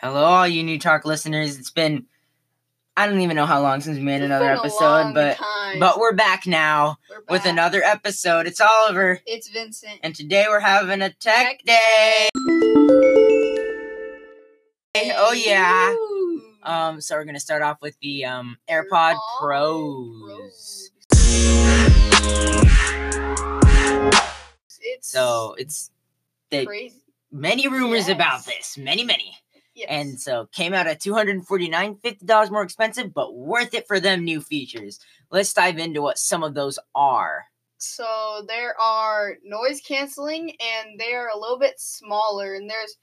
Hello, all you New Talk listeners. It's been I don't even know how long since we made It's another episode, but time. but we're back now We're with another episode. It's Oliver, It's Vincent. and today we're having a tech Tech day. Oh yeah. Um, so we're gonna start off with the um AirPod AirPod Pros. It's So it's they crazy. many rumors about this, many many, Yes. and so came out at two hundred and forty nine, fifty dollars more expensive, but worth it for them new features. Let's dive into what some of those are. so there are noise canceling, and they are a little bit smaller, and there's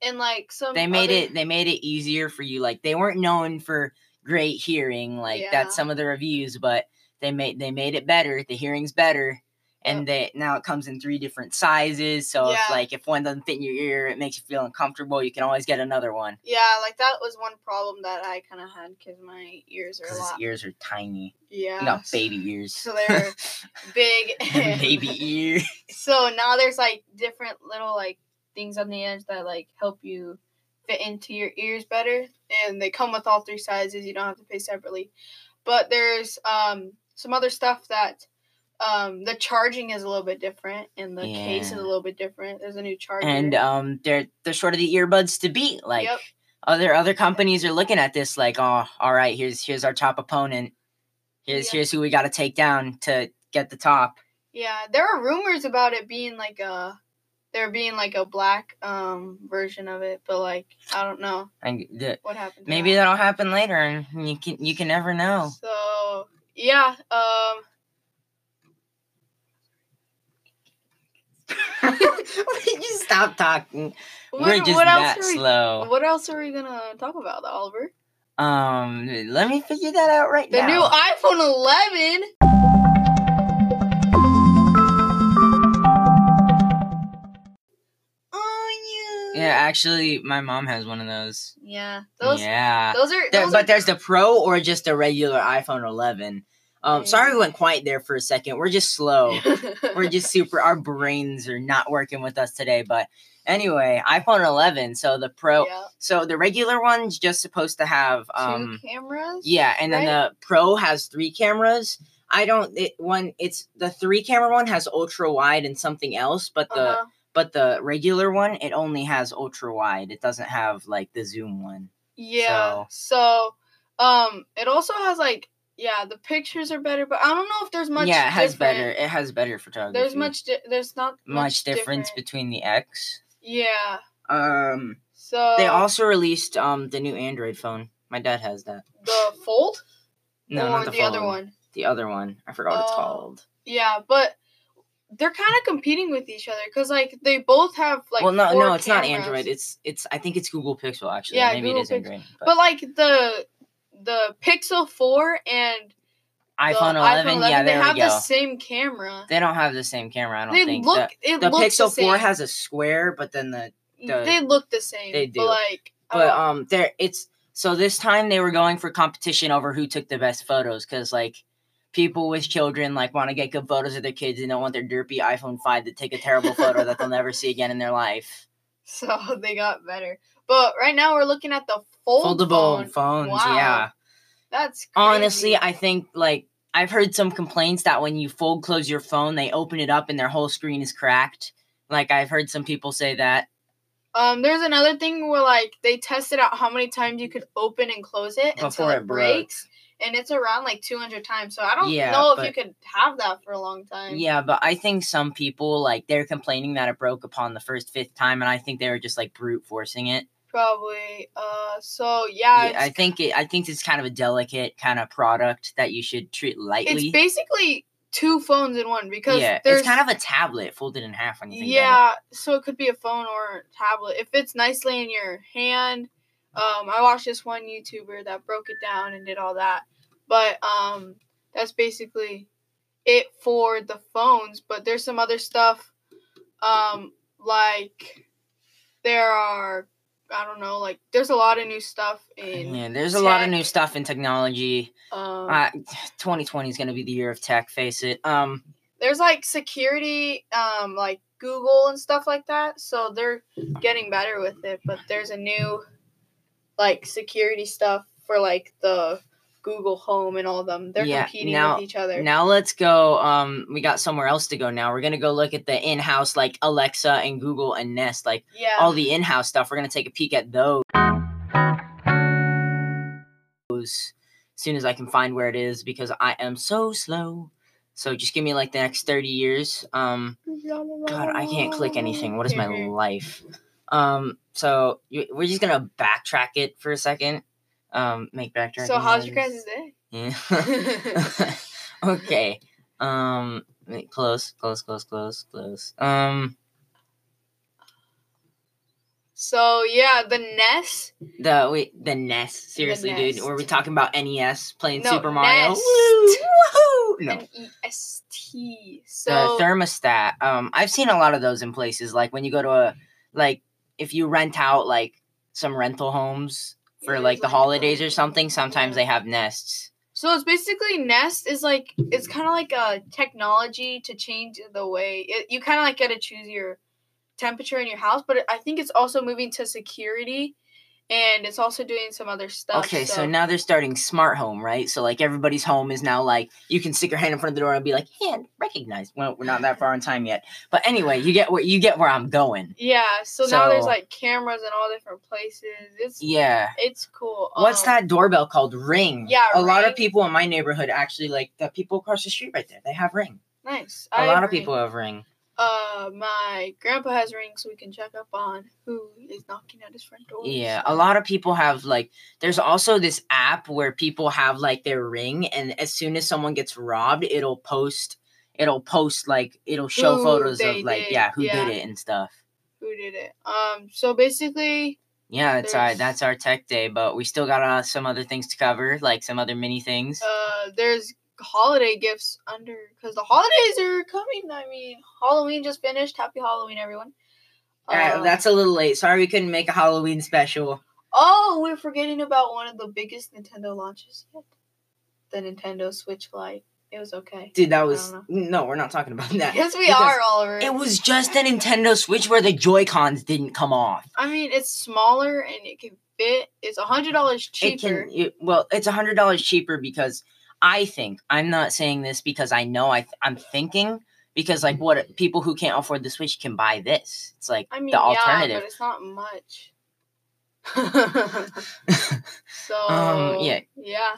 and like some they made other- it they made it easier for you like they weren't known for great hearing like Yeah. that's some of the reviews but they made they made it better the hearing's better and that now it comes in three different sizes so if like if one doesn't fit in your ear it makes you feel uncomfortable you can always get another one Yeah, like that was one problem that I kind of had because my ears are because ears are tiny Yeah. you got baby ears So they're big. baby ear So now there's like different little like things on the edge that like help you fit into your ears better, and they come with all three sizes. You don't have to pay separately. But there's um some other stuff that um the charging is a little bit different, and the case is a little bit different. There's a new charger. and um they're they're sort of the earbuds to beat like Yep. other other companies are looking at this like oh all right here's here's our top opponent here's Yeah. here's who we got to take down to get the top yeah, there are rumors about it being like a there being like a black um version of it, but like I don't know and the, what happened. maybe that. that'll happen later and you can you can never know So yeah, um. You stop talking What, we're just what that else are we, slow What else are we gonna talk about, Oliver? um let me figure that out right The now The new iPhone 11. Oh yeah actually my mom has one of those yeah. Those. yeah Those are. There- Those but are there's the Pro or just a regular iPhone 11. Um, sorry we went quiet there for a second. We're just slow. We're just super. Our brains are not working with us today. But anyway, iPhone 11. So the Pro. Yeah. So the regular one's just supposed to have um. Two cameras. Yeah, and then right? the Pro has three cameras. I don't. It one. It's the three camera one has ultra wide and something else, but the Uh-huh. but the regular one it only has ultra wide. It doesn't have like the zoom one. Yeah. So, um, it also has like yeah, the pictures are better, but I don't know if there's much. yeah, it has different. better. It has better photography. There's much. Di- there's not much difference different. between the X. Yeah. Um, So they also released um the new Android phone. My dad has that. the fold No, or not the, the other one. The other one. I forgot what it's Oh. called. Yeah, but they're kind of competing with each other because like they both have like. well, no, no, it's not. Android. It's it's. I think it's Google Pixel actually. Yeah, Maybe Google it is Pixel. Android. But, But like the the Pixel Four and iPhone the 11, yeah, they have go. the same camera. they don't have the same camera. I don't They think. look. the, the Pixel the 4 has a square, but then the the- they look the same. they do. But like, but uh, um there it's so this time they were going for competition over who took the best photos because like people with children like want to get good photos of their kids and don't want their derpy iphone 5 to take a terrible photo that they'll never see again in their life so they got better. But right now we're looking at the fold foldable phone. phones Wow. yeah That's crazy. honestly i think like i've heard some complaints that when you fold close your phone they open it up and their whole screen is cracked like i've heard some people say that Um, there's another thing where like they tested out how many times you could open and close it until Before it, it broke. breaks, and it's around like 200 times. So I don't Yeah, know if but- you could have that for a long time. Yeah, but I think some people like they're complaining that it broke upon the first fifth time, and I think they were just like brute forcing it. probably. Uh, so yeah, Yeah, I think it. I think it's kind of a delicate kind of product that you should treat lightly. it's basically two phones in one because yeah, there's it's kind of a tablet folded in half when you think about yeah. So it could be a phone or a tablet. It fits nicely in your hand. Um, I watched this one YouTuber that broke it down and did all that, but um, that's basically it for the phones. But there's some other stuff, um, like there are I don't know, like there's a lot of new stuff in Yeah, there's a lot of new stuff in technology. um, Uh, 2020 is going to be the year of tech. Face it. Um, there's like security, um, like Google and stuff like that. So they're getting better with it. But there's a new like security stuff for like the Google Home and all of them. They're Yeah, competing now- with each other. Now let's go. Um, we got somewhere else to go. Now we're gonna go look at the in-house like Alexa and Google and Nest, like yeah. all the in-house stuff. We're gonna take a peek at those as soon as I can find where it is because I am so slow. So just give me like the next thirty years. Um, God, I can't click anything. What is my life? Um, so we're just gonna backtrack it for a second. Um, make backtrack. So how's your guys' day? Yeah. okay. Um, close, close, close, close, close. Um, so yeah, the Nest. the wait, the NES. Seriously, dude, were we talking about NES playing No, Super Mario? Nest. Woo! No. N E S T. So the thermostat. Um, I've seen a lot of those in places like when you go to a like if you rent out like some rental homes for like the holidays or something. Sometimes they have nests. So it's basically Nest is like it's kind of like a technology to change the way it, you kind of like get to choose your temperature in your house, but I think it's also moving to security, and it's also doing some other stuff. Okay, so now they're starting smart home, right? So like everybody's home is now like you can stick your hand in front of the door and be like, hand recognized. Well, we're not that far in time yet, but anyway, you get where you get where I'm going. yeah, so, now there's like cameras in all different places. It's Yeah. it's cool. What's Um, that doorbell called? Ring. Yeah, A lot of people in my neighborhood actually like the people across the street right there. They have Ring. Nice. A I lot of people have Ring. Uh, my grandpa has Ring, so we can check up on who is knocking at his front door. Yeah, a lot of people have like. There's also this app where people have like their ring, and as soon as someone gets robbed, it'll post. It'll post like it'll show Who photos of like did, yeah who yeah. did it and stuff. Who did it? Um, so basically, Yeah, that's our that's our tech day, but we still got uh, some other things to cover, like some other mini things. uh, there's holiday gifts under because the holidays are coming. I mean, Halloween just finished. Happy Halloween, everyone. Uh, Um, that's a little late. Sorry we couldn't make a Halloween special. oh, we're forgetting about one of the biggest Nintendo launches yet. The Nintendo Switch Lite. It was okay. Dude, that was no, we're not talking about that. Yes, we are, Oliver. It was just a Nintendo Switch where the Joy Cons didn't come off. I mean, it's smaller and it can fit. It's a hundred dollars It cheaper. can it, well, it's a hundred dollars cheaper because I think I'm not saying this because I know I I'm thinking because like what people who can't afford the Switch can buy this. It's like I mean, the yeah, alternative. but it's not much. so Um, yeah. yeah.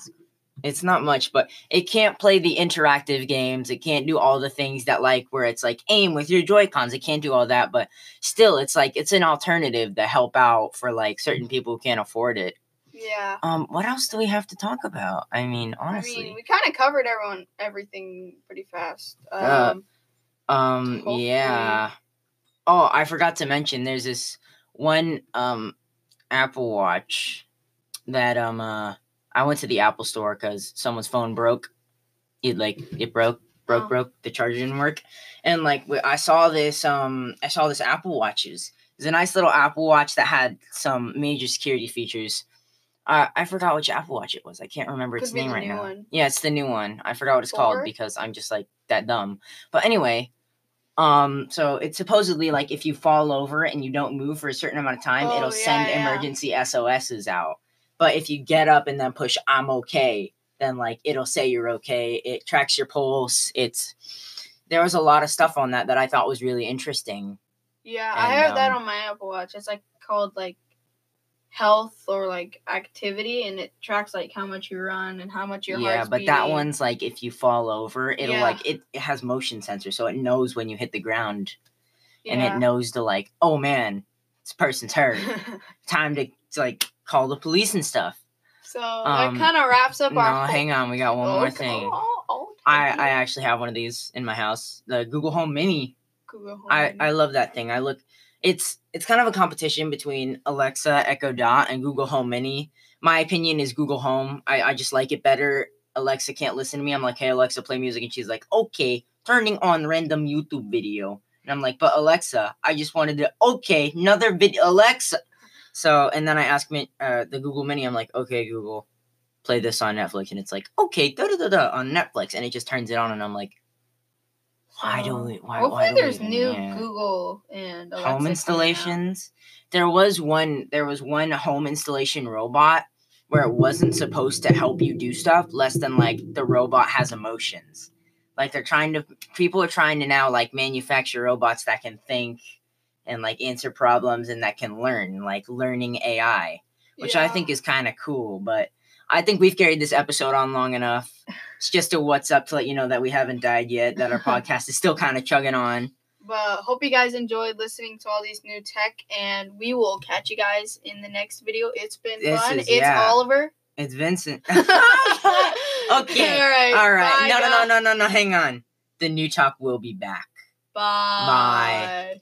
it's not much, but it can't play the interactive games. It can't do all the things that like where it's like aim with your Joy Cons. It can't do all that, but still, it's like it's an alternative to help out for like certain people who can't afford it. Yeah. Um, what else do we have to talk about? I mean, honestly, I mean, we kind of covered everyone everything pretty fast. Um, Uh, um, hopefully- yeah. Oh, I forgot to mention. There's this one um Apple Watch that um uh I went to the Apple store because someone's phone broke. It like it broke, broke, Oh. broke. The charger didn't work, and like I saw this um I saw this Apple Watches. It's a nice little Apple Watch that had some major security features. Uh, I forgot which Apple Watch it was. I can't remember its name right now. one. Yeah, it's the new one. I forgot what it's called because I'm just like that dumb. But anyway, um, so it's supposedly like if you fall over and you don't move for a certain amount of time, Oh, it'll send yeah, yeah. emergency SOSs out. But if you get up and then push I'm okay, then like it'll say you're okay. It tracks your pulse. It's there was a lot of stuff on that that I thought was really interesting. Yeah, I And, have that um, on my Apple Watch. It's like called like health or like activity, and it tracks like how much you run and how much your yeah, but that one's like if you fall over, it'll Yeah. like it, it has motion sensor, so it knows when you hit the ground and it knows to like, oh man, this person's hurt. Time to, to like call the police and stuff. so Um, that kind of wraps up No, our. hang on, we got one more thing. oh, oh, I. I actually have one of these in my house, the Google Home Mini. Google Home. I I love that thing. I look, it's it's kind of a competition between Alexa, Echo Dot, and Google Home Mini. My opinion is Google Home. I I just like it better. Alexa can't listen to me. I'm like, hey Alexa, play music, and she's like, okay, turning on random YouTube video. And I'm like, but Alexa, I just wanted to okay, another video, Alexa. So and then I ask me uh, the Google Mini. I'm like, okay, Google, play this on Netflix, and it's like, okay, da da da da on Netflix, and it just turns it on, and I'm like, Why do So, we? Why, hopefully, why do there's we, new yeah. Google and Alexa home installations. There was one. There was one home installation robot where it wasn't supposed to help you do stuff less than like the robot has emotions. Like they're trying to. People are trying to now like manufacture robots that can think and like answer problems and that can learn, like learning AI, which I think is kind of cool. But I think we've carried this episode on long enough. It's just a what's up to let you know that we haven't died yet, that our podcast is still kind of chugging on. But hope you guys enjoyed listening to all these new tech, and we will catch you guys in the next video. It's been This fun. is- it's yeah. Oliver. It's Vincent. okay. All right. All right. Bye, no, no, no, no, no, no. Hang on. The new talk will be back. Bye. Bye.